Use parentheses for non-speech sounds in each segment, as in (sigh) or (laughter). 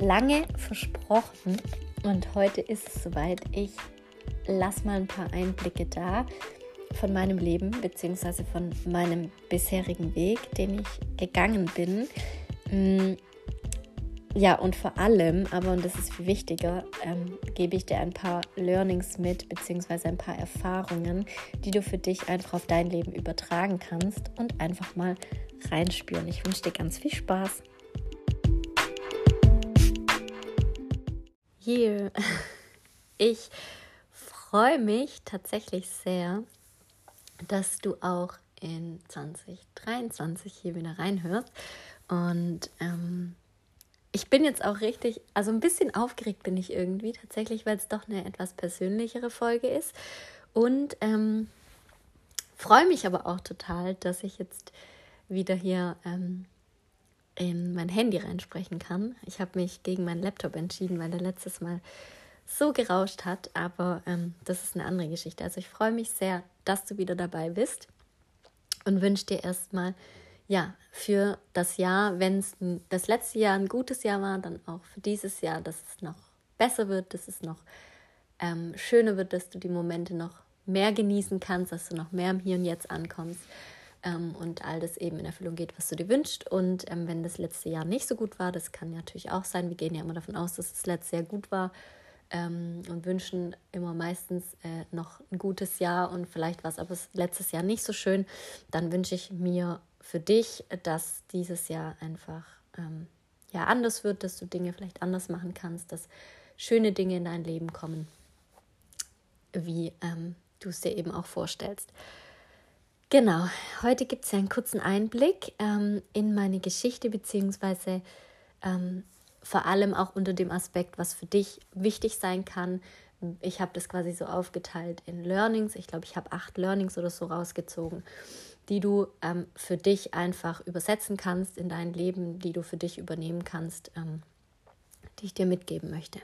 lange versprochen und heute ist es soweit. Ich lasse mal ein paar Einblicke da von meinem Leben bzw. von meinem bisherigen Weg, den ich gegangen bin. Mm, ja, und vor allem, aber und das ist viel wichtiger, ähm, gebe ich dir ein paar Learnings mit, beziehungsweise ein paar Erfahrungen, die du für dich einfach auf dein Leben übertragen kannst und einfach mal reinspüren. Ich wünsche dir ganz viel Spaß. Hier, ich freue mich tatsächlich sehr, dass du auch in 2023 hier wieder reinhörst. Und ähm, ich bin jetzt auch richtig, also ein bisschen aufgeregt bin ich irgendwie tatsächlich, weil es doch eine etwas persönlichere Folge ist. Und ähm, freue mich aber auch total, dass ich jetzt wieder hier ähm, in mein Handy reinsprechen kann. Ich habe mich gegen meinen Laptop entschieden, weil der letztes Mal so gerauscht hat, aber ähm, das ist eine andere Geschichte. Also ich freue mich sehr, dass du wieder dabei bist und wünsche dir erstmal ja, für das Jahr, wenn es das letzte Jahr ein gutes Jahr war, dann auch für dieses Jahr, dass es noch besser wird, dass es noch ähm, schöner wird, dass du die Momente noch mehr genießen kannst, dass du noch mehr im Hier und Jetzt ankommst ähm, und all das eben in Erfüllung geht, was du dir wünschst. Und ähm, wenn das letzte Jahr nicht so gut war, das kann natürlich auch sein, wir gehen ja immer davon aus, dass das letzte Jahr gut war ähm, und wünschen immer meistens äh, noch ein gutes Jahr und vielleicht war es aber letztes Jahr nicht so schön, dann wünsche ich mir für dich, dass dieses Jahr einfach ähm, ja anders wird, dass du Dinge vielleicht anders machen kannst, dass schöne Dinge in dein Leben kommen, wie ähm, du es dir eben auch vorstellst. Genau, heute gibt es ja einen kurzen Einblick ähm, in meine Geschichte, beziehungsweise ähm, vor allem auch unter dem Aspekt, was für dich wichtig sein kann. Ich habe das quasi so aufgeteilt in Learnings. Ich glaube, ich habe acht Learnings oder so rausgezogen die du ähm, für dich einfach übersetzen kannst in dein Leben, die du für dich übernehmen kannst, ähm, die ich dir mitgeben möchte.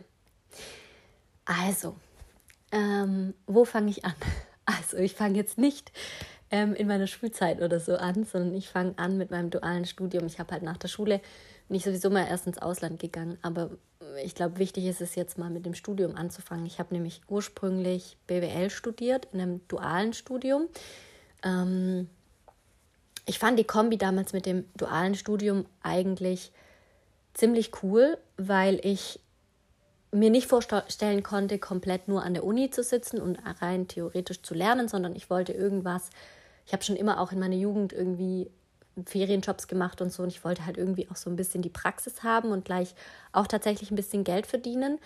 Also, ähm, wo fange ich an? (laughs) Also, ich fange jetzt nicht ähm, in meiner Schulzeit oder so an, sondern ich fange an mit meinem dualen Studium. Ich habe halt nach der Schule nicht sowieso mal erst ins Ausland gegangen, aber ich glaube, wichtig ist es jetzt mal mit dem Studium anzufangen. Ich habe nämlich ursprünglich BWL studiert in einem dualen Studium. Ähm, ich fand die Kombi damals mit dem dualen Studium eigentlich ziemlich cool, weil ich mir nicht vorstellen konnte, komplett nur an der Uni zu sitzen und rein theoretisch zu lernen, sondern ich wollte irgendwas. Ich habe schon immer auch in meiner Jugend irgendwie Ferienjobs gemacht und so und ich wollte halt irgendwie auch so ein bisschen die Praxis haben und gleich auch tatsächlich ein bisschen Geld verdienen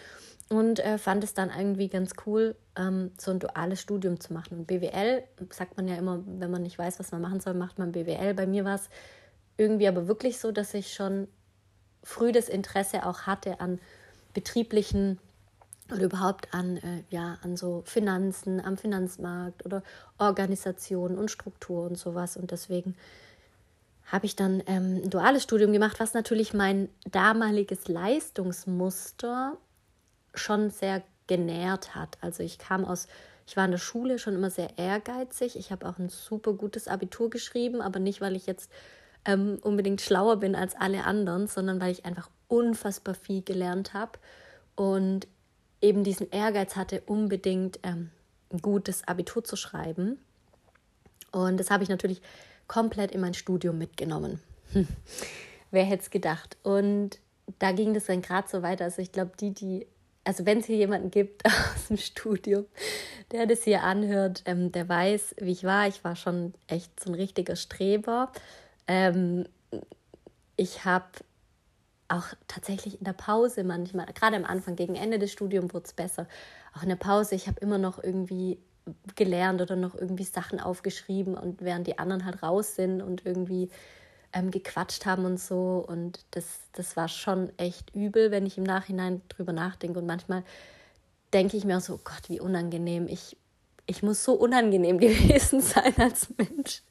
und äh, fand es dann irgendwie ganz cool, ähm, so ein duales Studium zu machen. Und BWL, sagt man ja immer, wenn man nicht weiß, was man machen soll, macht man BWL. Bei mir war es irgendwie aber wirklich so, dass ich schon früh das Interesse auch hatte an betrieblichen oder überhaupt an, äh, ja, an so Finanzen, am Finanzmarkt oder Organisation und Struktur und sowas. Und deswegen habe ich dann ähm, ein duales Studium gemacht, was natürlich mein damaliges Leistungsmuster schon sehr genährt hat. Also ich kam aus, ich war in der Schule schon immer sehr ehrgeizig. Ich habe auch ein super gutes Abitur geschrieben, aber nicht, weil ich jetzt ähm, unbedingt schlauer bin als alle anderen, sondern weil ich einfach unfassbar viel gelernt habe und eben diesen Ehrgeiz hatte, unbedingt ähm, ein gutes Abitur zu schreiben. Und das habe ich natürlich komplett in mein Studium mitgenommen. (laughs) Wer hätte es gedacht? Und da ging das dann gerade so weiter. Also ich glaube, die, die also wenn es hier jemanden gibt (laughs) aus dem Studium, der das hier anhört, ähm, der weiß, wie ich war. Ich war schon echt so ein richtiger Streber. Ähm, ich habe auch tatsächlich in der Pause manchmal, gerade am Anfang, gegen Ende des Studiums wurde es besser. Auch in der Pause, ich habe immer noch irgendwie gelernt oder noch irgendwie Sachen aufgeschrieben und während die anderen halt raus sind und irgendwie ähm, gequatscht haben und so. Und das, das war schon echt übel, wenn ich im Nachhinein drüber nachdenke. Und manchmal denke ich mir so, oh Gott, wie unangenehm. Ich, ich muss so unangenehm (laughs) gewesen sein als Mensch.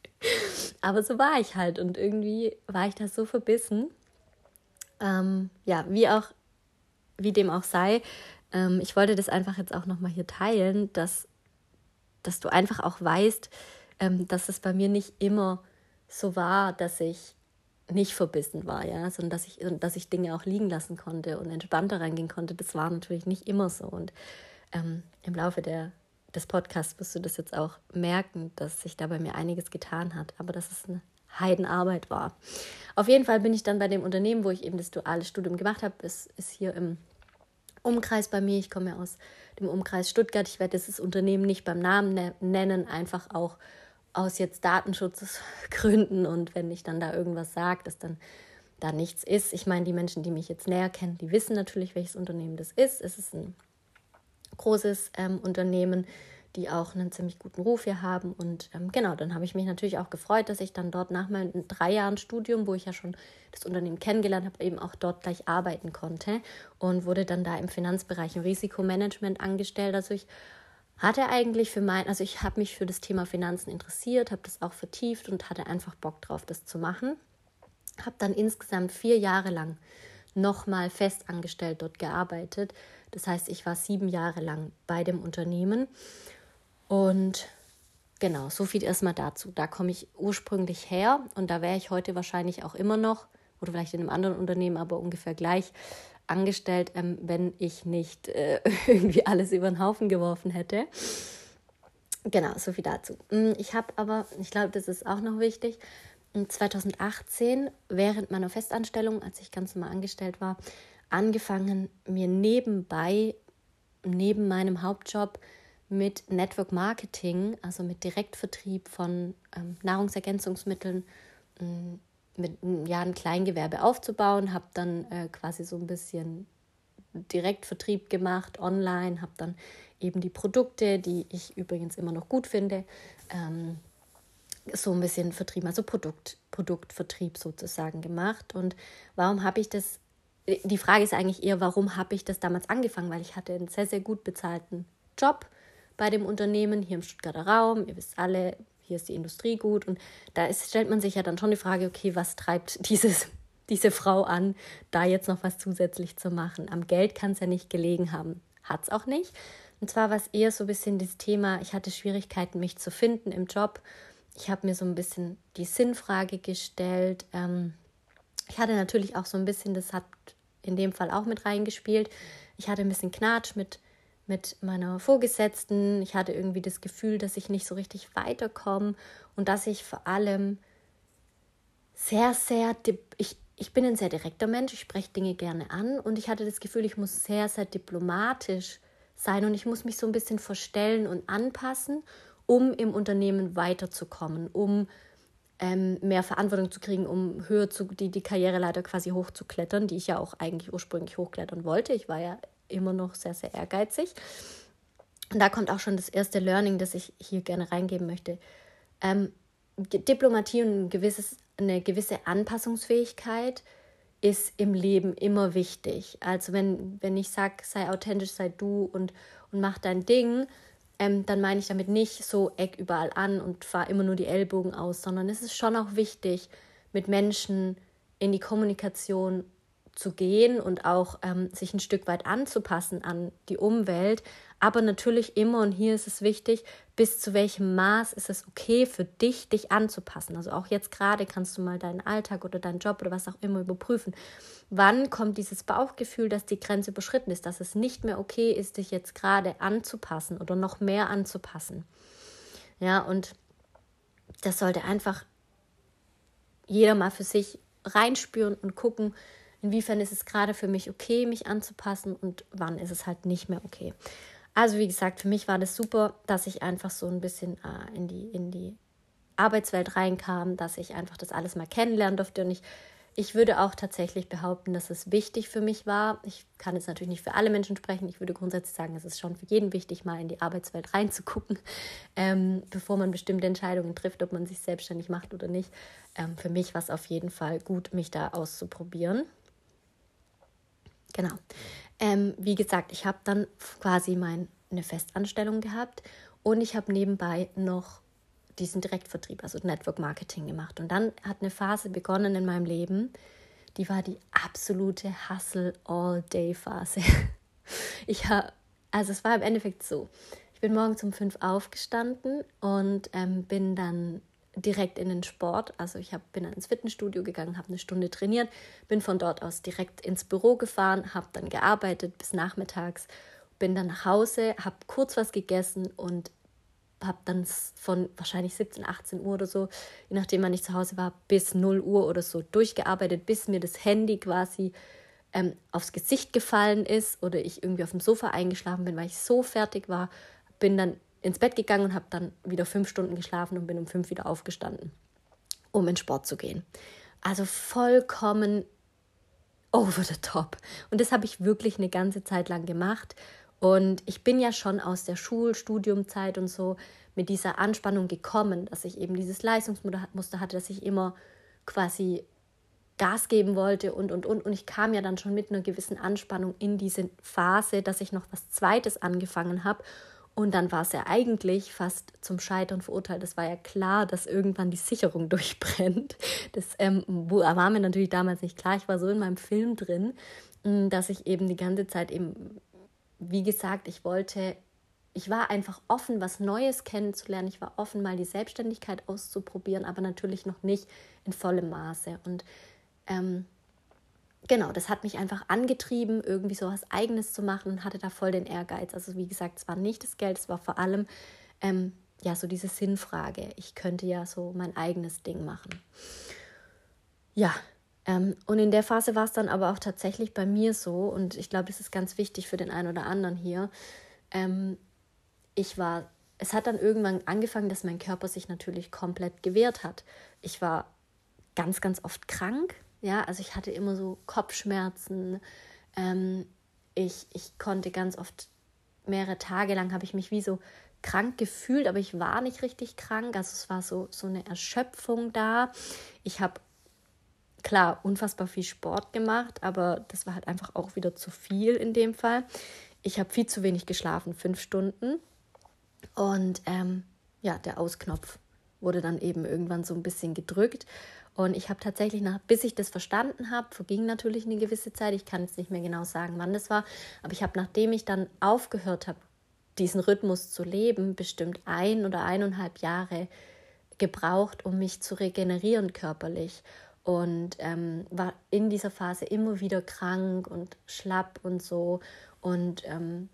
Aber so war ich halt und irgendwie war ich da so verbissen. Ähm, ja, wie auch, wie dem auch sei, ähm, ich wollte das einfach jetzt auch nochmal hier teilen, dass, dass du einfach auch weißt, ähm, dass es bei mir nicht immer so war, dass ich nicht verbissen war, ja, sondern dass ich, dass ich Dinge auch liegen lassen konnte und entspannter reingehen konnte, das war natürlich nicht immer so. Und ähm, im Laufe der, des Podcasts wirst du das jetzt auch merken, dass sich da bei mir einiges getan hat, aber dass es eine Heidenarbeit war. Auf jeden Fall bin ich dann bei dem Unternehmen, wo ich eben das duale Studium gemacht habe, ist, ist hier im Umkreis bei mir. Ich komme ja aus dem Umkreis Stuttgart. Ich werde dieses Unternehmen nicht beim Namen ne-, nennen, einfach auch aus jetzt Datenschutzgründen und wenn ich dann da irgendwas sage, dass dann da nichts ist. Ich meine, die Menschen, die mich jetzt näher kennen, die wissen natürlich, welches Unternehmen das ist. Es ist ein großes ähm, Unternehmen, die auch einen ziemlich guten Ruf hier haben. Und ähm, genau, dann habe ich mich natürlich auch gefreut, dass ich dann dort nach meinen drei Jahren Studium, wo ich ja schon das Unternehmen kennengelernt habe, eben auch dort gleich arbeiten konnte und wurde dann da im Finanzbereich im Risikomanagement angestellt. Also ich hatte eigentlich für mein, also ich habe mich für das Thema Finanzen interessiert, habe das auch vertieft und hatte einfach Bock drauf, das zu machen. Habe dann insgesamt vier Jahre lang nochmal festangestellt dort gearbeitet. Das heißt, ich war sieben Jahre lang bei dem Unternehmen. Und genau, so viel erstmal dazu. Da komme ich ursprünglich her und da wäre ich heute wahrscheinlich auch immer noch oder vielleicht in einem anderen Unternehmen, aber ungefähr gleich angestellt, ähm, wenn ich nicht äh, (laughs) irgendwie alles über den Haufen geworfen hätte. Genau, so viel dazu. Mm, ich habe aber, ich glaube, das ist auch noch wichtig, 2018 während meiner Festanstellung, als ich ganz normal angestellt war, angefangen, mir nebenbei, neben meinem Hauptjob, mit Network Marketing, also mit Direktvertrieb von ähm, Nahrungsergänzungsmitteln, ähm, mit ja, ein Kleingewerbe aufzubauen, habe dann äh, quasi so ein bisschen Direktvertrieb gemacht, online, habe dann eben die Produkte, die ich übrigens immer noch gut finde, ähm, so ein bisschen Vertrieb, also Produkt, Produktvertrieb sozusagen gemacht. Und warum habe ich das? Die Frage ist eigentlich eher, warum habe ich das damals angefangen? Weil ich hatte einen sehr, sehr gut bezahlten Job bei dem Unternehmen hier im Stuttgarter Raum. Ihr wisst alle, hier ist die Industrie gut. Und da ist, stellt man sich ja dann schon die Frage, okay, was treibt (laughs) dieses, diese Frau an, da jetzt noch was zusätzlich zu machen? Am Geld kann es ja nicht gelegen haben. Hat es auch nicht. Und zwar war es eher so ein bisschen das Thema, ich hatte Schwierigkeiten, mich zu finden im Job. Ich habe mir so ein bisschen die Sinnfrage gestellt. Ähm, ich hatte natürlich auch so ein bisschen, das hat in dem Fall auch mit reingespielt. Ich hatte ein bisschen Knatsch mit mit meiner Vorgesetzten. Ich hatte irgendwie das Gefühl, dass ich nicht so richtig weiterkomme und dass ich vor allem sehr, sehr, ich, ich bin ein sehr direkter Mensch, ich spreche Dinge gerne an und ich hatte das Gefühl, ich muss sehr, sehr diplomatisch sein und ich muss mich so ein bisschen verstellen und anpassen, um im Unternehmen weiterzukommen, um ähm, mehr Verantwortung zu kriegen, um höher zu, die, die Karriereleiter quasi hochzuklettern, die ich ja auch eigentlich ursprünglich hochklettern wollte. Ich war ja immer noch sehr, sehr ehrgeizig. Und da kommt auch schon das erste Learning, das ich hier gerne reingeben möchte. Ähm, Diplomatie und ein gewisses, eine gewisse Anpassungsfähigkeit ist im Leben immer wichtig. Also wenn, wenn ich sage, sei authentisch, sei du und, und mach dein Ding, ähm, dann meine ich damit nicht so eck überall an und fahre immer nur die Ellbogen aus, sondern es ist schon auch wichtig, mit Menschen in die Kommunikation zu gehen und auch ähm, sich ein Stück weit anzupassen an die Umwelt. Aber natürlich immer, und hier ist es wichtig, bis zu welchem Maß ist es okay für dich, dich anzupassen. Also auch jetzt gerade kannst du mal deinen Alltag oder deinen Job oder was auch immer überprüfen. Wann kommt dieses Bauchgefühl, dass die Grenze überschritten ist, dass es nicht mehr okay ist, dich jetzt gerade anzupassen oder noch mehr anzupassen. Ja, und das sollte einfach jeder mal für sich reinspüren und gucken, inwiefern ist es gerade für mich okay, mich anzupassen und wann ist es halt nicht mehr okay. Also wie gesagt, für mich war das super, dass ich einfach so ein bisschen äh, in, die, in die Arbeitswelt reinkam, dass ich einfach das alles mal kennenlernen durfte und ich ich würde auch tatsächlich behaupten, dass es wichtig für mich war. Ich kann jetzt natürlich nicht für alle Menschen sprechen. Ich würde grundsätzlich sagen, es ist schon für jeden wichtig, mal in die Arbeitswelt reinzugucken, (laughs) ähm, bevor man bestimmte Entscheidungen trifft, ob man sich selbstständig macht oder nicht. Ähm, für mich war es auf jeden Fall gut, mich da auszuprobieren. Genau. Ähm, wie gesagt, ich habe dann quasi meine Festanstellung gehabt und ich habe nebenbei noch diesen Direktvertrieb, also Network Marketing gemacht. Und dann hat eine Phase begonnen in meinem Leben, die war die absolute Hustle-All-Day-Phase. (laughs) Ich habe, also es war im Endeffekt so, ich bin morgens um fünf aufgestanden und ähm, bin dann direkt in den Sport. Also ich hab, bin ins Fitnessstudio gegangen, habe eine Stunde trainiert, bin von dort aus direkt ins Büro gefahren, habe dann gearbeitet bis nachmittags, bin dann nach Hause, habe kurz was gegessen und habe dann von wahrscheinlich 17, 18 Uhr oder so, je nachdem wann ich zu Hause war, bis 0 Uhr oder so durchgearbeitet, bis mir das Handy quasi ähm, aufs Gesicht gefallen ist oder ich irgendwie auf dem Sofa eingeschlafen bin, weil ich so fertig war, bin dann ins Bett gegangen und habe dann wieder fünf Stunden geschlafen und bin um fünf wieder aufgestanden, um in Sport zu gehen. Also vollkommen over the top. Und das habe ich wirklich eine ganze Zeit lang gemacht. Und ich bin ja schon aus der Schulstudiumzeit und so mit dieser Anspannung gekommen, dass ich eben dieses Leistungsmuster hatte, dass ich immer quasi Gas geben wollte und, und, und. Und ich kam ja dann schon mit einer gewissen Anspannung in diese Phase, dass ich noch was Zweites angefangen habe. Und dann war es ja eigentlich fast zum Scheitern verurteilt. Es war ja klar, dass irgendwann die Sicherung (laughs) durchbrennt. Das ähm, war mir natürlich damals nicht klar. Ich war so in meinem Film drin, dass ich eben die ganze Zeit eben wie gesagt, ich wollte, ich war einfach offen, was Neues kennenzulernen. Ich war offen, mal die Selbstständigkeit auszuprobieren, aber natürlich noch nicht in vollem Maße. Und ähm, genau, das hat mich einfach angetrieben, irgendwie so was Eigenes zu machen und hatte da voll den Ehrgeiz. Also wie gesagt, es war nicht das Geld, es war vor allem ähm, ja so diese Sinnfrage. Ich könnte ja so mein eigenes Ding machen. Ja, ähm, und in der Phase war es dann aber auch tatsächlich bei mir so, und ich glaube, das ist ganz wichtig für den einen oder anderen hier. Ähm, ich war, es hat dann irgendwann angefangen, dass mein Körper sich natürlich komplett gewehrt hat. Ich war ganz, ganz oft krank. Ja, also ich hatte immer so Kopfschmerzen. Ähm, ich, ich konnte ganz oft mehrere Tage lang habe ich mich wie so krank gefühlt, aber ich war nicht richtig krank. Also es war so, so eine Erschöpfung da. Ich habe klar unfassbar viel Sport gemacht, aber das war halt einfach auch wieder zu viel in dem Fall. Ich habe viel zu wenig geschlafen, fünf Stunden. Und ähm, ja, der Ausknopf wurde dann eben irgendwann so ein bisschen gedrückt. Und ich habe tatsächlich, nach, bis ich das verstanden habe, verging natürlich eine gewisse Zeit. Ich kann jetzt nicht mehr genau sagen, wann das war. Aber ich habe, nachdem ich dann aufgehört habe, diesen Rhythmus zu leben, bestimmt ein oder eineinhalb Jahre gebraucht, um mich zu regenerieren körperlich und ähm, war in dieser Phase immer wieder krank und schlapp und so. Und ähm,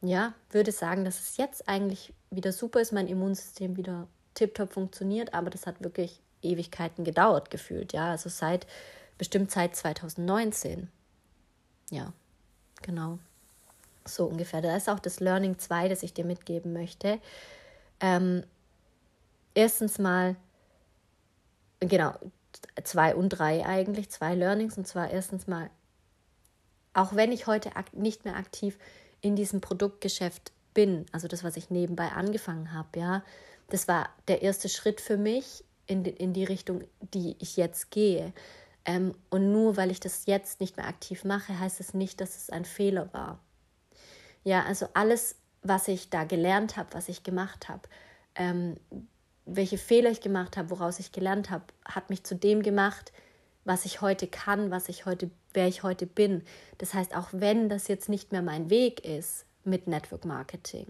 ja, würde sagen, dass es jetzt eigentlich wieder super ist, mein Immunsystem wieder tiptop funktioniert, aber das hat wirklich Ewigkeiten gedauert gefühlt, ja, also seit bestimmt seit 2019. Ja, genau. So ungefähr. Da ist auch das Learning 2, das ich dir mitgeben möchte. Ähm, erstens mal, genau, zwei und drei eigentlich, zwei Learnings. Und zwar erstens mal, auch wenn ich heute nicht mehr aktiv in diesem Produktgeschäft bin, also das, was ich nebenbei angefangen habe, ja, das war der erste Schritt für mich in die, in die Richtung, die ich jetzt gehe. Ähm, und nur weil ich das jetzt nicht mehr aktiv mache, heißt es nicht, dass es ein Fehler war. Ja, also alles, was ich da gelernt habe, was ich gemacht habe, ähm, welche Fehler ich gemacht habe, woraus ich gelernt habe, hat mich zu dem gemacht, was ich heute kann, was ich heute, wer ich heute bin. Das heißt, auch wenn das jetzt nicht mehr mein Weg ist mit Network Marketing,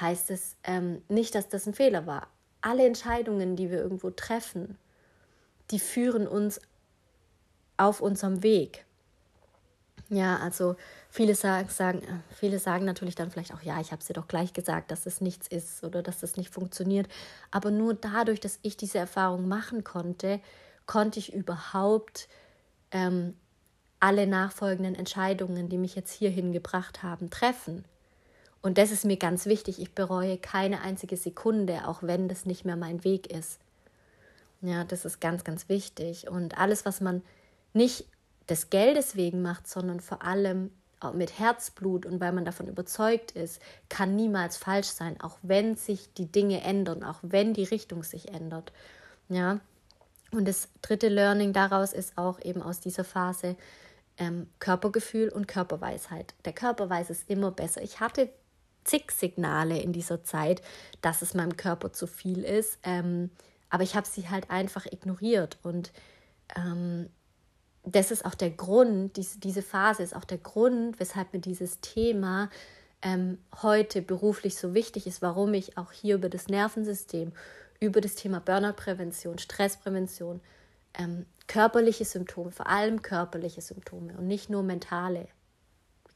heißt es ähm, nicht, dass das ein Fehler war. Alle Entscheidungen, die wir irgendwo treffen, die führen uns auf unserem Weg. Ja, also viele sagen, sagen, viele sagen natürlich dann vielleicht auch, ja, ich habe dir doch gleich gesagt, dass es nichts ist oder dass das nicht funktioniert. Aber nur dadurch, dass ich diese Erfahrung machen konnte, konnte ich überhaupt ähm, alle nachfolgenden Entscheidungen, die mich jetzt hierhin gebracht haben, treffen. Und das ist mir ganz wichtig. Ich bereue keine einzige Sekunde, auch wenn das nicht mehr mein Weg ist. Ja, das ist ganz, ganz wichtig. Und alles, was man nicht des Geldes wegen macht, sondern vor allem mit Herzblut und weil man davon überzeugt ist, kann niemals falsch sein, auch wenn sich die Dinge ändern, auch wenn die Richtung sich ändert. Ja. Und das dritte Learning daraus ist auch eben aus dieser Phase ähm, Körpergefühl und Körperweisheit. Der Körper weiß es immer besser. Ich hatte zig Signale in dieser Zeit, dass es meinem Körper zu viel ist, ähm, aber ich habe sie halt einfach ignoriert. Und ähm, das ist auch der Grund, diese, diese Phase ist auch der Grund, weshalb mir dieses Thema ähm, heute beruflich so wichtig ist, warum ich auch hier über das Nervensystem, über das Thema Burnout-Prävention, Stressprävention, ähm, körperliche Symptome, vor allem körperliche Symptome und nicht nur mentale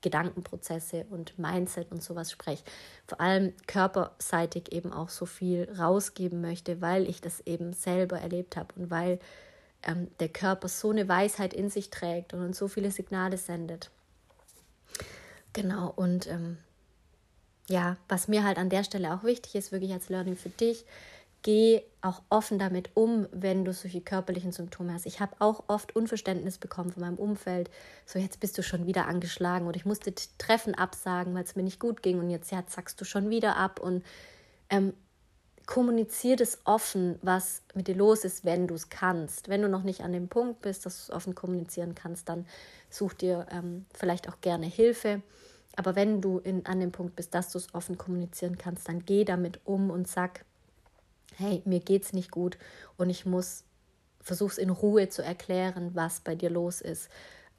Gedankenprozesse und Mindset und sowas spreche. Vor allem körperseitig eben auch so viel rausgeben möchte, weil ich das eben selber erlebt habe und weil ähm, der Körper so eine Weisheit in sich trägt und uns so viele Signale sendet. Genau, und ähm, ja, was mir halt an der Stelle auch wichtig ist, wirklich als Learning für dich, geh auch offen damit um, wenn du solche körperlichen Symptome hast. Ich habe auch oft Unverständnis bekommen von meinem Umfeld. So, jetzt bist du schon wieder angeschlagen oder ich musste Treffen absagen, weil es mir nicht gut ging und jetzt ja, sagst du schon wieder ab und ähm, kommunizier das offen, was mit dir los ist, wenn du es kannst. Wenn du noch nicht an dem Punkt bist, dass du es offen kommunizieren kannst, dann such dir ähm, vielleicht auch gerne Hilfe. Aber wenn du in, an dem Punkt bist, dass du es offen kommunizieren kannst, dann geh damit um und sag, hey, mir geht's nicht gut und ich muss, versuch's in Ruhe zu erklären, was bei dir los ist.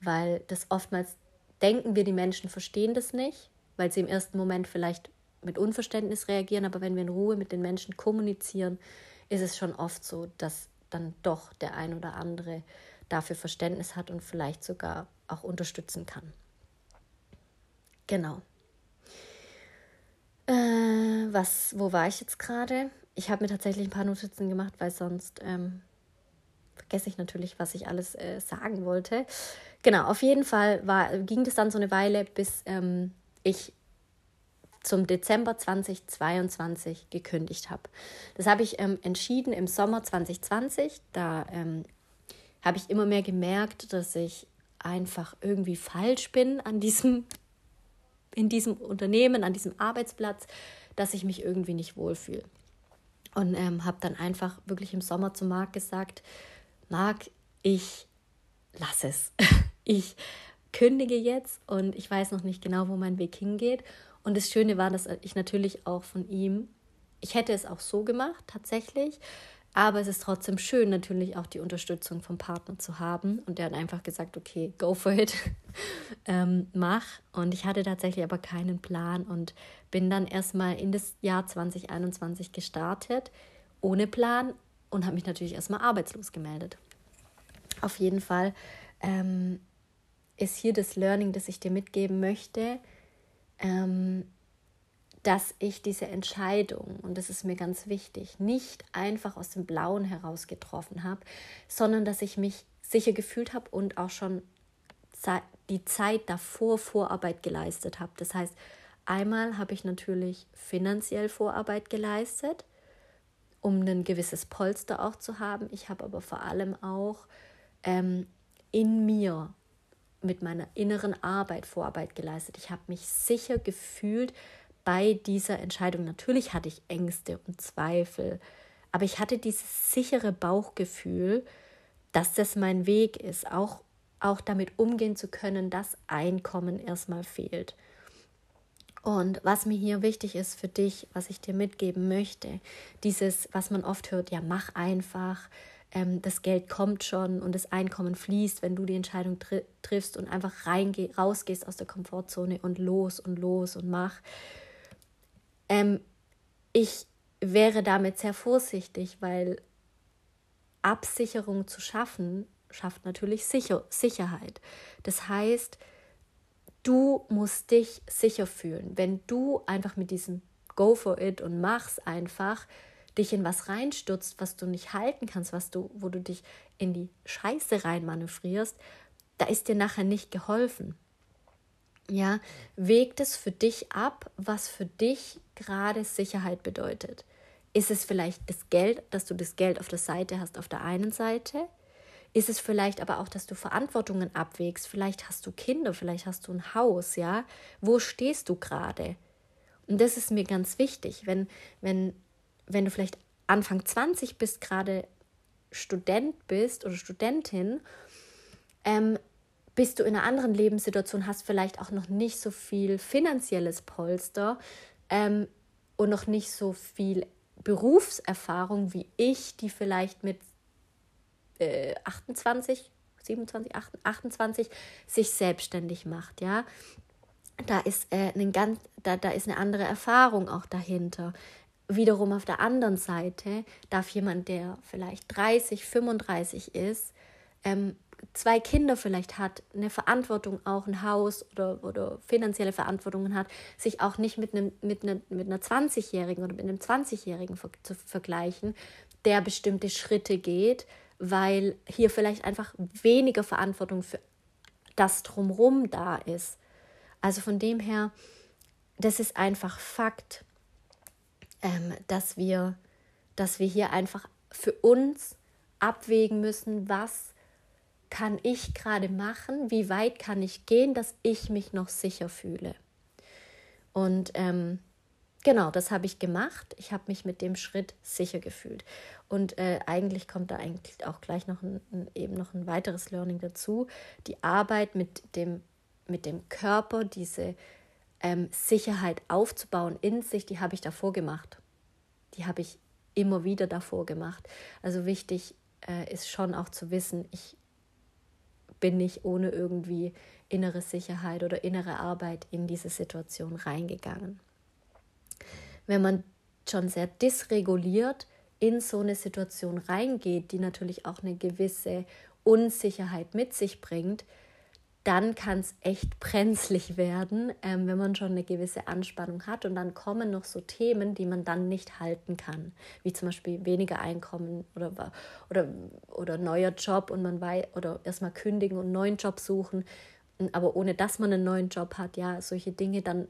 Weil das oftmals denken wir, die Menschen verstehen das nicht, weil sie im ersten Moment vielleicht mit Unverständnis reagieren, aber wenn wir in Ruhe mit den Menschen kommunizieren, ist es schon oft so, dass dann doch der ein oder andere dafür Verständnis hat und vielleicht sogar auch unterstützen kann. Genau. Äh, was, wo war ich jetzt gerade? Ich habe mir tatsächlich ein paar Notizen gemacht, weil sonst ähm, vergesse ich natürlich, was ich alles äh, sagen wollte. Genau, auf jeden Fall war, ging das dann so eine Weile, bis ähm, ich zum Dezember 2022 gekündigt habe. Das habe ich ähm, entschieden im Sommer 2020. Da ähm, habe ich immer mehr gemerkt, dass ich einfach irgendwie falsch bin an diesem, in diesem Unternehmen, an diesem Arbeitsplatz, dass ich mich irgendwie nicht wohlfühle. Und ähm, habe dann einfach wirklich im Sommer zu Marc gesagt, Marc, ich lasse es. (laughs) ich kündige jetzt und ich weiß noch nicht genau, wo mein Weg hingeht. Und das Schöne war, dass ich natürlich auch von ihm, ich hätte es auch so gemacht, tatsächlich, aber es ist trotzdem schön, natürlich auch die Unterstützung vom Partner zu haben. Und der hat einfach gesagt, okay, go for it, (laughs) ähm, mach. Und ich hatte tatsächlich aber keinen Plan und bin dann erstmal in das Jahr 2021 gestartet, ohne Plan und habe mich natürlich erstmal arbeitslos gemeldet. Auf jeden Fall ähm, ist hier das Learning, das ich dir mitgeben möchte. Ähm, dass ich diese Entscheidung, und das ist mir ganz wichtig, nicht einfach aus dem Blauen heraus getroffen habe, sondern dass ich mich sicher gefühlt habe und auch schon die Zeit davor Vorarbeit geleistet habe. Das heißt, einmal habe ich natürlich finanziell Vorarbeit geleistet, um ein gewisses Polster auch zu haben. Ich habe aber vor allem auch ähm, in mir mit meiner inneren Arbeit Vorarbeit geleistet. Ich habe mich sicher gefühlt, bei dieser Entscheidung. Natürlich hatte ich Ängste und Zweifel, aber ich hatte dieses sichere Bauchgefühl, dass das mein Weg ist, auch, auch damit umgehen zu können, dass Einkommen erstmal fehlt. Und was mir hier wichtig ist für dich, was ich dir mitgeben möchte, dieses, was man oft hört, ja, mach einfach, ähm, das Geld kommt schon und das Einkommen fließt, wenn du die Entscheidung tri triffst und einfach rausgehst aus der Komfortzone und los und los und mach. Ähm, ich wäre damit sehr vorsichtig, weil Absicherung zu schaffen, schafft natürlich Sicher Sicherheit. Das heißt, du musst dich sicher fühlen. Wenn du einfach mit diesem Go for it und mach's einfach, dich in was reinstürzt, was du nicht halten kannst, was du, wo du dich in die Scheiße reinmanövrierst, da ist dir nachher nicht geholfen. Ja, wägt es für dich ab, was für dich gerade Sicherheit bedeutet. Ist es vielleicht das Geld, dass du das Geld auf der Seite hast, auf der einen Seite? Ist es vielleicht aber auch, dass du Verantwortungen abwägst? Vielleicht hast du Kinder, vielleicht hast du ein Haus, ja? Wo stehst du gerade? Und das ist mir ganz wichtig, wenn, wenn, wenn du vielleicht Anfang 20 bist, gerade Student bist oder Studentin, ähm, bist du in einer anderen Lebenssituation, hast vielleicht auch noch nicht so viel finanzielles Polster ähm, und noch nicht so viel Berufserfahrung wie ich, die vielleicht mit äh, 28, 27, 28 sich selbstständig macht, ja. Da ist, äh, ein ganz, da, da ist eine andere Erfahrung auch dahinter. wiederum auf der anderen Seite darf jemand, der vielleicht 30, 35 ist, ähm, zwei Kinder vielleicht hat, eine Verantwortung auch, ein Haus oder, oder finanzielle Verantwortungen hat, sich auch nicht mit, einem, mit, einer, mit einer 20-Jährigen oder mit einem 20-Jährigen ver zu vergleichen, der bestimmte Schritte geht, weil hier vielleicht einfach weniger Verantwortung für das drumherum da ist. Also von dem her, das ist einfach Fakt, ähm, dass, wir, dass wir hier einfach für uns abwägen müssen, was kann ich gerade machen, wie weit kann ich gehen, dass ich mich noch sicher fühle. Und ähm, genau, das habe ich gemacht. Ich habe mich mit dem Schritt sicher gefühlt. Und äh, eigentlich kommt da eigentlich auch gleich noch ein, ein, eben noch ein weiteres Learning dazu. Die Arbeit mit dem, mit dem Körper, diese ähm, Sicherheit aufzubauen in sich, die habe ich davor gemacht. Die habe ich immer wieder davor gemacht. Also wichtig äh, ist schon auch zu wissen, ich bin ich ohne irgendwie innere Sicherheit oder innere Arbeit in diese Situation reingegangen. Wenn man schon sehr dysreguliert in so eine Situation reingeht, die natürlich auch eine gewisse Unsicherheit mit sich bringt, dann kann es echt brenzlig werden, ähm, wenn man schon eine gewisse Anspannung hat. Und dann kommen noch so Themen, die man dann nicht halten kann, wie zum Beispiel weniger Einkommen oder, oder, oder neuer Job und man weiß, oder erstmal kündigen und neuen Job suchen, aber ohne dass man einen neuen Job hat, ja, solche Dinge, dann,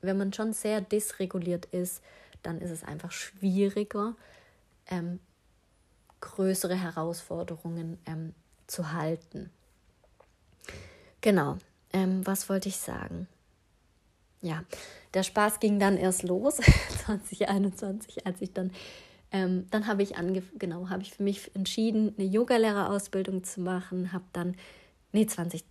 wenn man schon sehr dysreguliert ist, dann ist es einfach schwieriger, ähm, größere Herausforderungen ähm, zu halten. Genau, ähm, was wollte ich sagen? Ja, der Spaß ging dann erst los, (laughs) 2021, als ich dann, ähm, dann habe ich angefangen, genau, habe ich für mich entschieden, eine Yogalehrerausbildung zu machen, habe dann, nee, 20,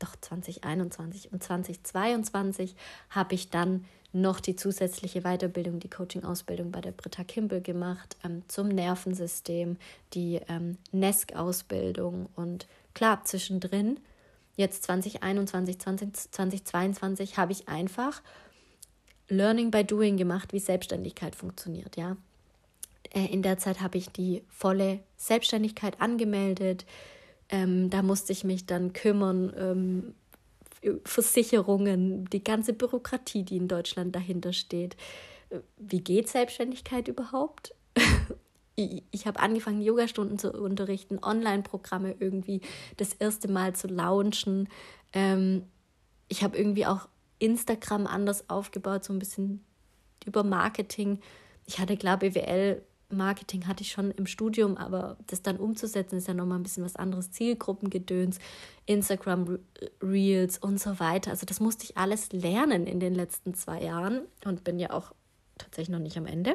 doch 2021 und 2022 habe ich dann noch die zusätzliche Weiterbildung, die Coaching-Ausbildung bei der Britta Kimbel gemacht ähm, zum Nervensystem, die ähm, NESC-Ausbildung und klar, zwischendrin jetzt 2021, 20, 2022 habe ich einfach Learning by Doing gemacht, wie Selbstständigkeit funktioniert, ja. Äh, in der Zeit habe ich die volle Selbstständigkeit angemeldet. Ähm, da musste ich mich dann kümmern, ähm, Versicherungen, die ganze Bürokratie, die in Deutschland dahinter steht. Äh, wie geht Selbstständigkeit überhaupt? (laughs) ich habe angefangen, Yogastunden zu unterrichten, Online-Programme irgendwie das erste Mal zu launchen. Ähm, ich habe irgendwie auch Instagram anders aufgebaut, so ein bisschen über Marketing. Ich hatte klar, BWL Marketing hatte ich schon im Studium, aber das dann umzusetzen ist ja nochmal ein bisschen was anderes. Zielgruppengedöns, Instagram Reels und so weiter. Also das musste ich alles lernen in den letzten zwei Jahren und bin ja auch tatsächlich noch nicht am Ende.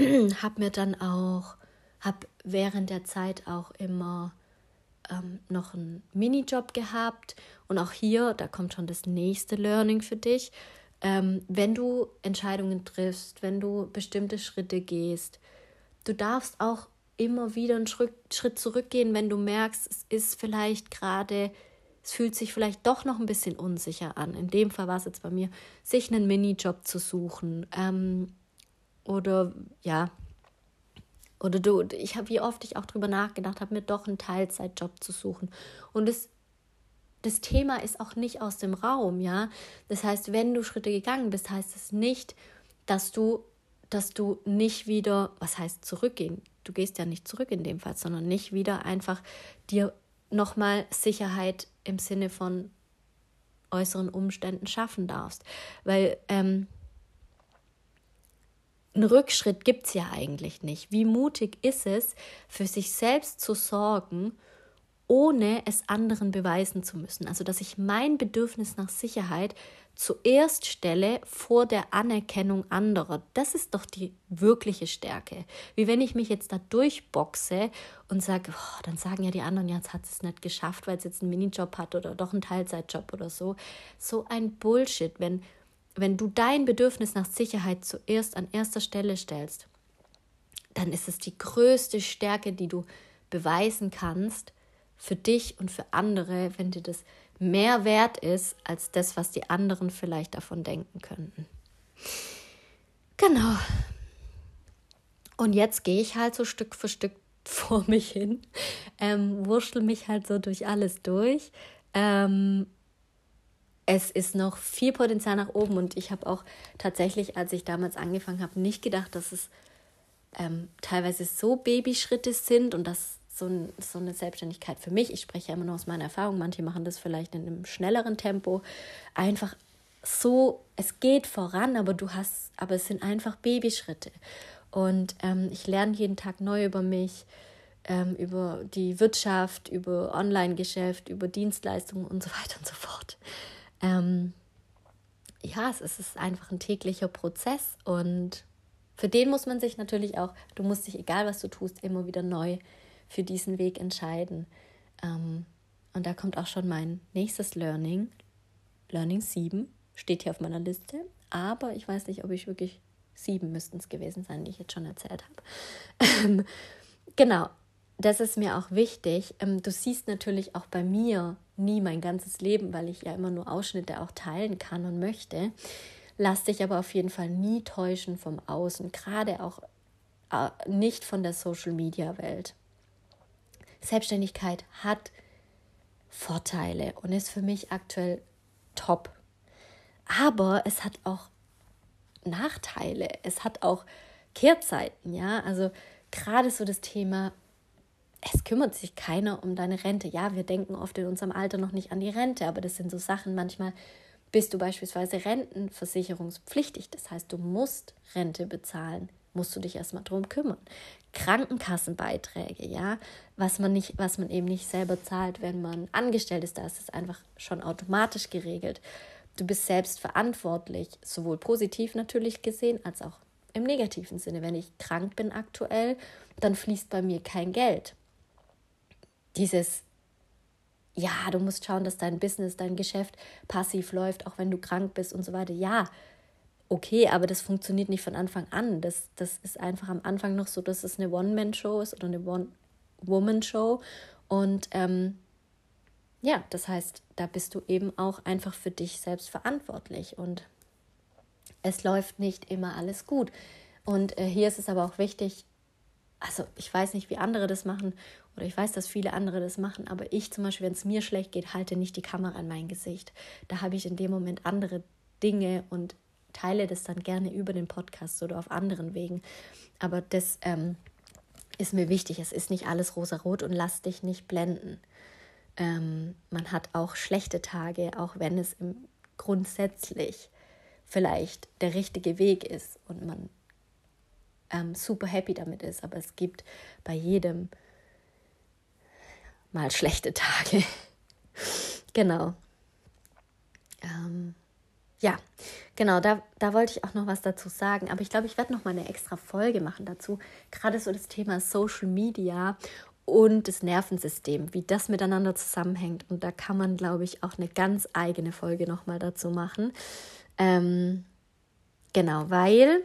(clears throat) habe mir dann auch, habe während der Zeit auch immer ähm, noch einen Minijob gehabt. Und auch hier, da kommt schon das nächste Learning für dich. Ähm, wenn du Entscheidungen triffst, wenn du bestimmte Schritte gehst, du darfst auch immer wieder einen Schritt, zurückgehen, wenn du merkst, es ist vielleicht gerade, es fühlt sich vielleicht doch noch ein bisschen unsicher an. In dem Fall war es jetzt bei mir, sich einen Minijob zu suchen, ähm, oder ja, oder du, ich habe, wie oft ich auch drüber nachgedacht habe, mir doch einen Teilzeitjob zu suchen. Und es, das Thema ist auch nicht aus dem Raum, ja. Das heißt, wenn du Schritte gegangen bist, heißt es nicht, dass du, dass du nicht wieder, was heißt zurückgehen? Du gehst ja nicht zurück in dem Fall, sondern nicht wieder einfach dir nochmal Sicherheit im Sinne von äußeren Umständen schaffen darfst. Weil ähm, einen Rückschritt gibt es ja eigentlich nicht. Wie mutig ist es, für sich selbst zu sorgen, ohne es anderen beweisen zu müssen? Also, dass ich mein Bedürfnis nach Sicherheit zuerst stelle vor der Anerkennung anderer. Das ist doch die wirkliche Stärke. Wie wenn ich mich jetzt da durchboxe und sage, oh, dann sagen ja die anderen, jetzt hat es nicht geschafft, weil es jetzt einen Minijob hat oder doch einen Teilzeitjob oder so. So ein Bullshit, wenn wenn du dein Bedürfnis nach Sicherheit zuerst an erster Stelle stellst, dann ist es die größte Stärke, die du beweisen kannst für dich und für andere, wenn dir das mehr wert ist als das, was die anderen vielleicht davon denken könnten. Genau. Und jetzt gehe ich halt so Stück für Stück (laughs) vor mich hin, ähm, wurschtel mich halt so durch alles durch. Ähm, es ist noch viel Potenzial nach oben und ich habe auch tatsächlich, als ich damals angefangen habe, nicht gedacht, dass es ähm, teilweise so Babyschritte sind und dass so, ein, so eine Selbstständigkeit für mich, ich spreche ja immer nur aus meiner Erfahrung, manche machen das vielleicht in einem schnelleren Tempo, einfach so, es geht voran, aber du hast, aber es sind einfach Babyschritte. Und ähm, ich lerne jeden Tag neu über mich, ähm, über die Wirtschaft, über Online-Geschäft, über Dienstleistungen und so weiter und so fort. Ähm, ja, es ist einfach ein täglicher Prozess und für den muss man sich natürlich auch, du musst dich, egal was du tust, immer wieder neu für diesen Weg entscheiden. Ähm, und da kommt auch schon mein nächstes Learning. Learning 7 steht hier auf meiner Liste, aber ich weiß nicht, ob ich wirklich sieben müssten es gewesen sein, die ich jetzt schon erzählt habe. Ähm, genau, das ist mir auch wichtig. Ähm, du siehst natürlich auch bei mir nie mein ganzes Leben, weil ich ja immer nur Ausschnitte auch teilen kann und möchte. Lass dich aber auf jeden Fall nie täuschen vom Außen, gerade auch äh, nicht von der Social-Media-Welt. Selbstständigkeit hat Vorteile und ist für mich aktuell top. Aber es hat auch Nachteile. Es hat auch Kehrzeiten, ja. Also gerade so das Thema, es kümmert sich keiner um deine Rente. Ja, wir denken oft in unserem Alter noch nicht an die Rente, aber das sind so Sachen manchmal. Bist du beispielsweise rentenversicherungspflichtig, das heißt, du musst Rente bezahlen, musst du dich erstmal drum kümmern. Krankenkassenbeiträge, ja, was man nicht, was man eben nicht selber zahlt, wenn man angestellt ist, da ist es einfach schon automatisch geregelt. Du bist selbst verantwortlich, sowohl positiv natürlich gesehen als auch im negativen Sinne. Wenn ich krank bin aktuell, dann fließt bei mir kein Geld. Dieses, ja, du musst schauen, dass dein Business, dein Geschäft passiv läuft, auch wenn du krank bist und so weiter. Ja, okay, aber das funktioniert nicht von Anfang an. Das, das ist einfach am Anfang noch so, dass es eine One-Man-Show ist oder eine One-Woman-Show. Und ähm, ja, das heißt, da bist du eben auch einfach für dich selbst verantwortlich und es läuft nicht immer alles gut. Und äh, hier ist es aber auch wichtig, also ich weiß nicht, wie andere das machen oder ich weiß, dass viele andere das machen, aber ich zum Beispiel, wenn es mir schlecht geht, halte nicht die Kamera an mein Gesicht. Da habe ich in dem Moment andere Dinge und teile das dann gerne über den Podcast oder auf anderen Wegen. Aber das ähm, ist mir wichtig. Es ist nicht alles rosa-rot und lass dich nicht blenden. Ähm, man hat auch schlechte Tage, auch wenn es grundsätzlich vielleicht der richtige Weg ist und man ähm, super happy damit ist. Aber es gibt bei jedem mal schlechte Tage. (laughs) genau. Ähm, ja, genau, da, da wollte ich auch noch was dazu sagen. Aber ich glaube, ich werde noch mal eine extra Folge machen dazu. Gerade so das Thema Social Media und das Nervensystem, wie das miteinander zusammenhängt. Und da kann man, glaube ich, auch eine ganz eigene Folge nochmal dazu machen. Ähm, genau, weil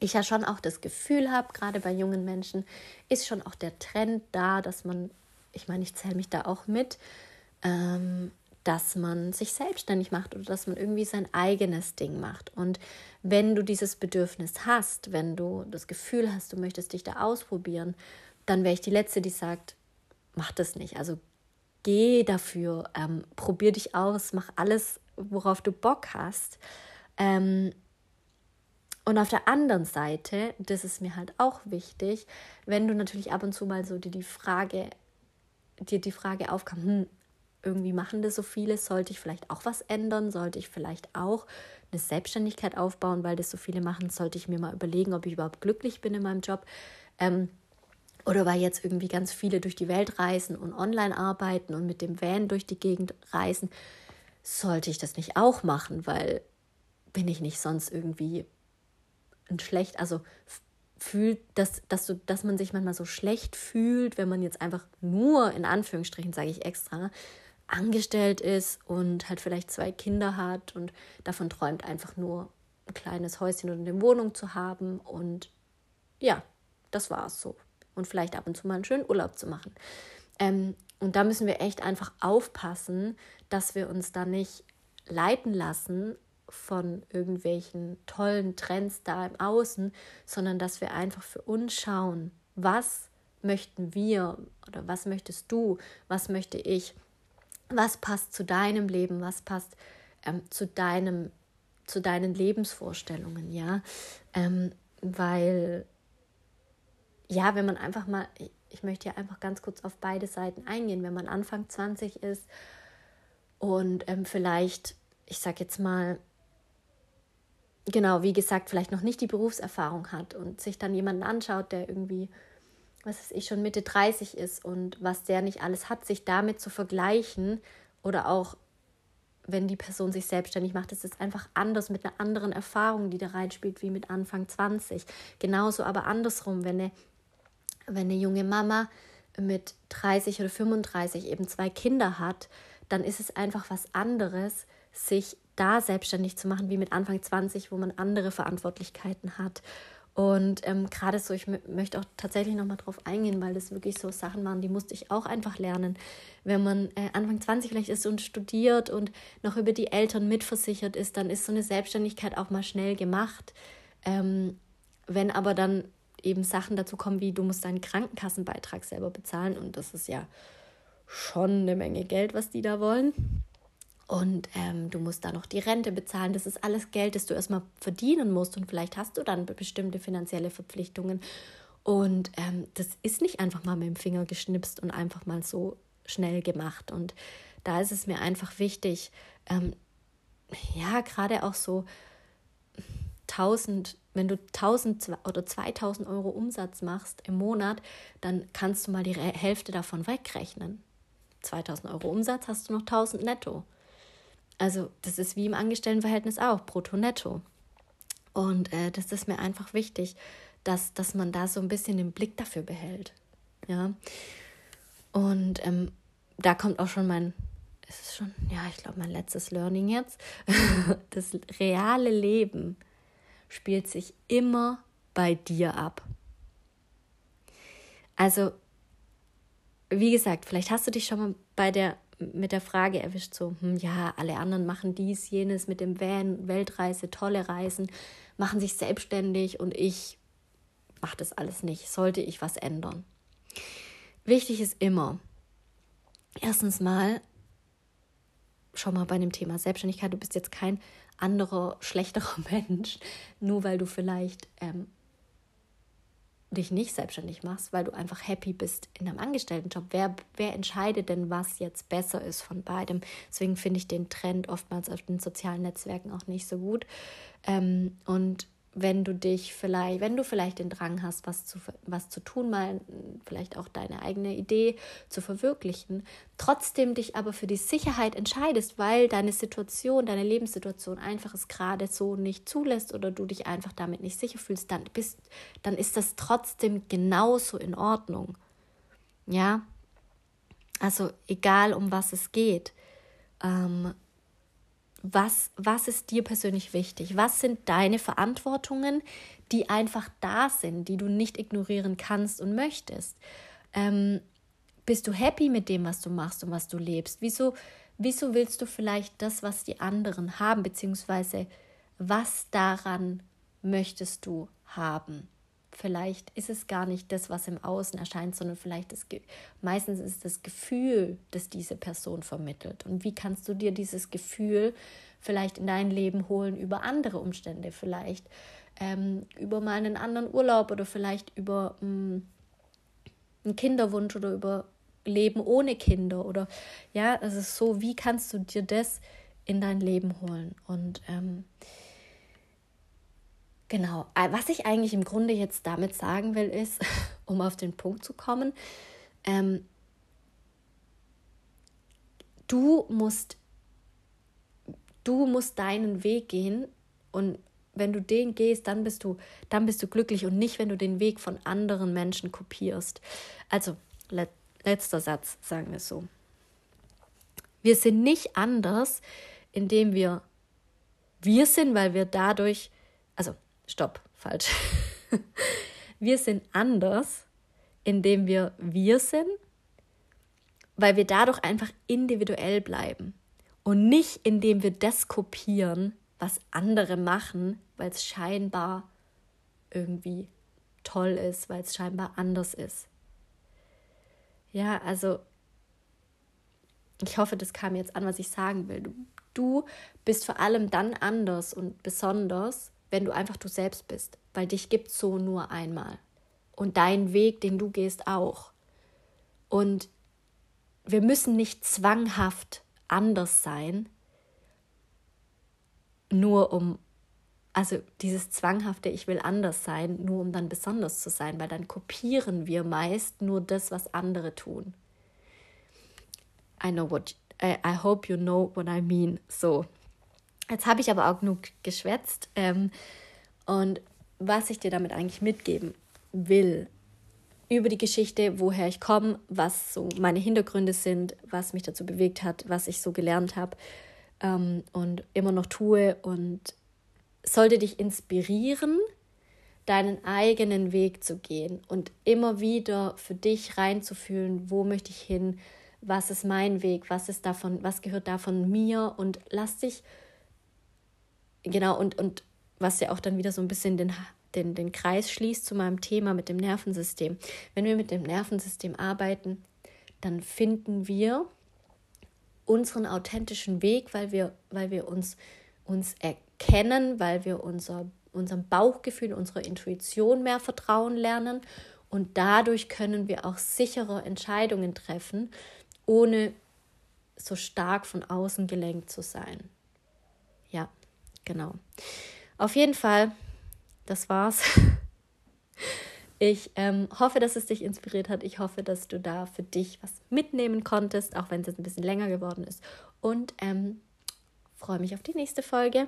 ich ja schon auch das Gefühl habe, gerade bei jungen Menschen ist schon auch der Trend da, dass man, ich meine, ich zähle mich da auch mit, ähm, dass man sich selbstständig macht oder dass man irgendwie sein eigenes Ding macht. Und wenn du dieses Bedürfnis hast, wenn du das Gefühl hast, du möchtest dich da ausprobieren, dann wäre ich die Letzte, die sagt, mach das nicht. Also geh dafür, ähm, probier dich aus, mach alles, worauf du Bock hast. Ähm, und auf der anderen Seite, das ist mir halt auch wichtig, wenn du natürlich ab und zu mal so dir die Frage, dir die Frage aufkam, hm, irgendwie machen das so viele, sollte ich vielleicht auch was ändern, sollte ich vielleicht auch eine Selbstständigkeit aufbauen, weil das so viele machen, sollte ich mir mal überlegen, ob ich überhaupt glücklich bin in meinem Job. Ähm, oder weil jetzt irgendwie ganz viele durch die Welt reisen und online arbeiten und mit dem Van durch die Gegend reisen, sollte ich das nicht auch machen, weil bin ich nicht sonst irgendwie ein schlecht, also fühlt, dass, dass, du, dass man sich manchmal so schlecht fühlt, wenn man jetzt einfach nur, in Anführungsstrichen sage ich extra, angestellt ist und halt vielleicht zwei Kinder hat und davon träumt, einfach nur ein kleines Häuschen oder eine Wohnung zu haben. Und ja, das war es so und vielleicht ab und zu mal einen schönen Urlaub zu machen. Ähm, und da müssen wir echt einfach aufpassen, dass wir uns da nicht leiten lassen von irgendwelchen tollen Trends da im Außen, sondern dass wir einfach für uns schauen, was möchten wir oder was möchtest du, was möchte ich, was passt zu deinem Leben, was passt ähm, zu deinem, zu deinen Lebensvorstellungen, ja, ähm, weil ja, wenn man einfach mal, ich möchte ja einfach ganz kurz auf beide Seiten eingehen, wenn man Anfang 20 ist und ähm, vielleicht, ich sag jetzt mal, genau, wie gesagt, vielleicht noch nicht die Berufserfahrung hat und sich dann jemanden anschaut, der irgendwie, was weiß ich, schon Mitte 30 ist und was der nicht alles hat, sich damit zu vergleichen oder auch wenn die Person sich selbstständig macht, ist es einfach anders mit einer anderen Erfahrung, die da reinspielt, wie mit Anfang 20. Genauso aber andersrum, wenn eine, wenn eine junge Mama mit 30 oder 35 eben zwei Kinder hat, dann ist es einfach was anderes, sich da selbstständig zu machen, wie mit Anfang 20, wo man andere Verantwortlichkeiten hat. Und ähm, gerade so, ich möchte auch tatsächlich nochmal drauf eingehen, weil das wirklich so Sachen waren, die musste ich auch einfach lernen. Wenn man äh, Anfang 20 vielleicht ist und studiert und noch über die Eltern mitversichert ist, dann ist so eine Selbstständigkeit auch mal schnell gemacht. Ähm, wenn aber dann eben Sachen dazu kommen, wie du musst deinen Krankenkassenbeitrag selber bezahlen und das ist ja schon eine Menge Geld, was die da wollen und ähm, du musst da noch die Rente bezahlen. Das ist alles Geld, das du erstmal verdienen musst. Und vielleicht hast du dann bestimmte finanzielle Verpflichtungen. Und ähm, das ist nicht einfach mal mit dem Finger geschnipst und einfach mal so schnell gemacht. Und da ist es mir einfach wichtig, ähm, ja, gerade auch so 1000, wenn du 1000 oder 2000 Euro Umsatz machst im Monat, dann kannst du mal die Hälfte davon wegrechnen. 2000 Euro Umsatz hast du noch 1000 netto. Also das ist wie im Angestelltenverhältnis auch, brutto netto. Und äh, das ist mir einfach wichtig, dass, dass man da so ein bisschen den Blick dafür behält. Ja. Und ähm, da kommt auch schon mein, es ist schon, ja, ich glaube, mein letztes Learning jetzt. (laughs) das reale Leben spielt sich immer bei dir ab. Also, wie gesagt, vielleicht hast du dich schon mal bei der mit der Frage erwischt, so, hm, ja, alle anderen machen dies, jenes mit dem Van, Weltreise, tolle Reisen, machen sich selbstständig und ich mache das alles nicht. Sollte ich was ändern? Wichtig ist immer, erstens mal, schon mal bei dem Thema Selbstständigkeit, du bist jetzt kein anderer, (laughs) schlechterer Mensch, nur weil du vielleicht ähm, dich nicht selbstständig machst, weil du einfach happy bist in einem Angestelltenjob. Wer, wer entscheidet denn, was jetzt besser ist von beidem? Deswegen finde ich den Trend oftmals auf den sozialen Netzwerken auch nicht so gut. Ähm, und wenn du dich vielleicht, wenn du vielleicht den Drang hast, was zu, was zu tun, mal vielleicht auch deine eigene Idee zu verwirklichen, trotzdem dich aber für die Sicherheit entscheidest, weil deine Situation, deine Lebenssituation einfach es gerade so nicht zulässt oder du dich einfach damit nicht sicher fühlst, dann bist, dann ist das trotzdem genauso in Ordnung. Ja, also egal um was es geht. Ähm, was, was ist dir persönlich wichtig? Was sind deine Verantwortungen, die einfach da sind, die du nicht ignorieren kannst und möchtest? Ähm, bist du happy mit dem, was du machst und was du lebst? Wieso, wieso willst du vielleicht das, was die anderen haben, beziehungsweise was daran möchtest du haben? Vielleicht ist es gar nicht das, was im Außen erscheint, sondern vielleicht Ge meistens ist das Gefühl, das diese Person vermittelt. Und wie kannst du dir dieses Gefühl vielleicht in dein Leben holen über andere Umstände, vielleicht ähm, über mal einen anderen Urlaub oder vielleicht über ähm, einen Kinderwunsch oder über Leben ohne Kinder oder ja, es ist so, wie kannst du dir das in dein Leben holen? Und ähm, Genau, äh, was ich eigentlich im Grunde jetzt damit sagen will, ist, (laughs) um auf den Punkt zu kommen, ähm, du musst, du musst deinen Weg gehen und wenn du den gehst, dann bist du, dann bist du glücklich und nicht, wenn du den Weg von anderen Menschen kopierst. Also, let, letzter Satz, sagen wir so. Wir sind nicht anders, indem wir wir sind, weil wir dadurch, stopp, falsch. (laughs) wir sind anders, indem wir wir sind, weil wir dadurch einfach individuell bleiben und nicht indem wir das kopieren, was andere machen, weil es scheinbar irgendwie toll ist, weil es scheinbar anders ist. Ja, also ich hoffe, das kam jetzt an, was ich sagen will. Du, du bist vor allem dann anders und besonders, wenn du einfach du selbst bist, weil dich gibt so nur einmal. Und dein Weg, den du gehst, auch. Und wir müssen nicht zwanghaft anders sein, nur um, also dieses zwanghafte, ich will anders sein, nur um dann besonders zu sein, weil dann kopieren wir meist nur das, was andere tun. I know what, I, I hope you know what I mean. So, jetzt habe ich aber auch genug geschwätzt. Ähm, und was ich dir damit eigentlich mitgeben will, über die Geschichte, woher ich komme, was so meine Hintergründe sind, was mich dazu bewegt hat, was ich so gelernt habe ähm, und immer noch tue und sollte dich inspirieren, deinen eigenen Weg zu gehen und immer wieder für dich reinzufühlen, wo möchte ich hin, was ist mein Weg, was ist davon, was gehört davon mir und lass dich genau und und was ja auch dann wieder so ein bisschen den den, den Kreis schließt zu meinem Thema mit dem Nervensystem. Wenn wir mit dem Nervensystem arbeiten, dann finden wir unseren authentischen Weg, weil wir, weil wir uns, uns erkennen, weil wir unser, unserem Bauchgefühl, unserer Intuition mehr vertrauen lernen. Und dadurch können wir auch sichere Entscheidungen treffen, ohne so stark von außen gelenkt zu sein. Genau. Auf jeden Fall das war's. (laughs) Ich ähm, hoffe, dass es dich inspiriert hat. Ich hoffe, dass du da für dich was mitnehmen konntest, auch wenn es jetzt ein bisschen länger geworden ist. Und ähm, freue mich auf die nächste Folge.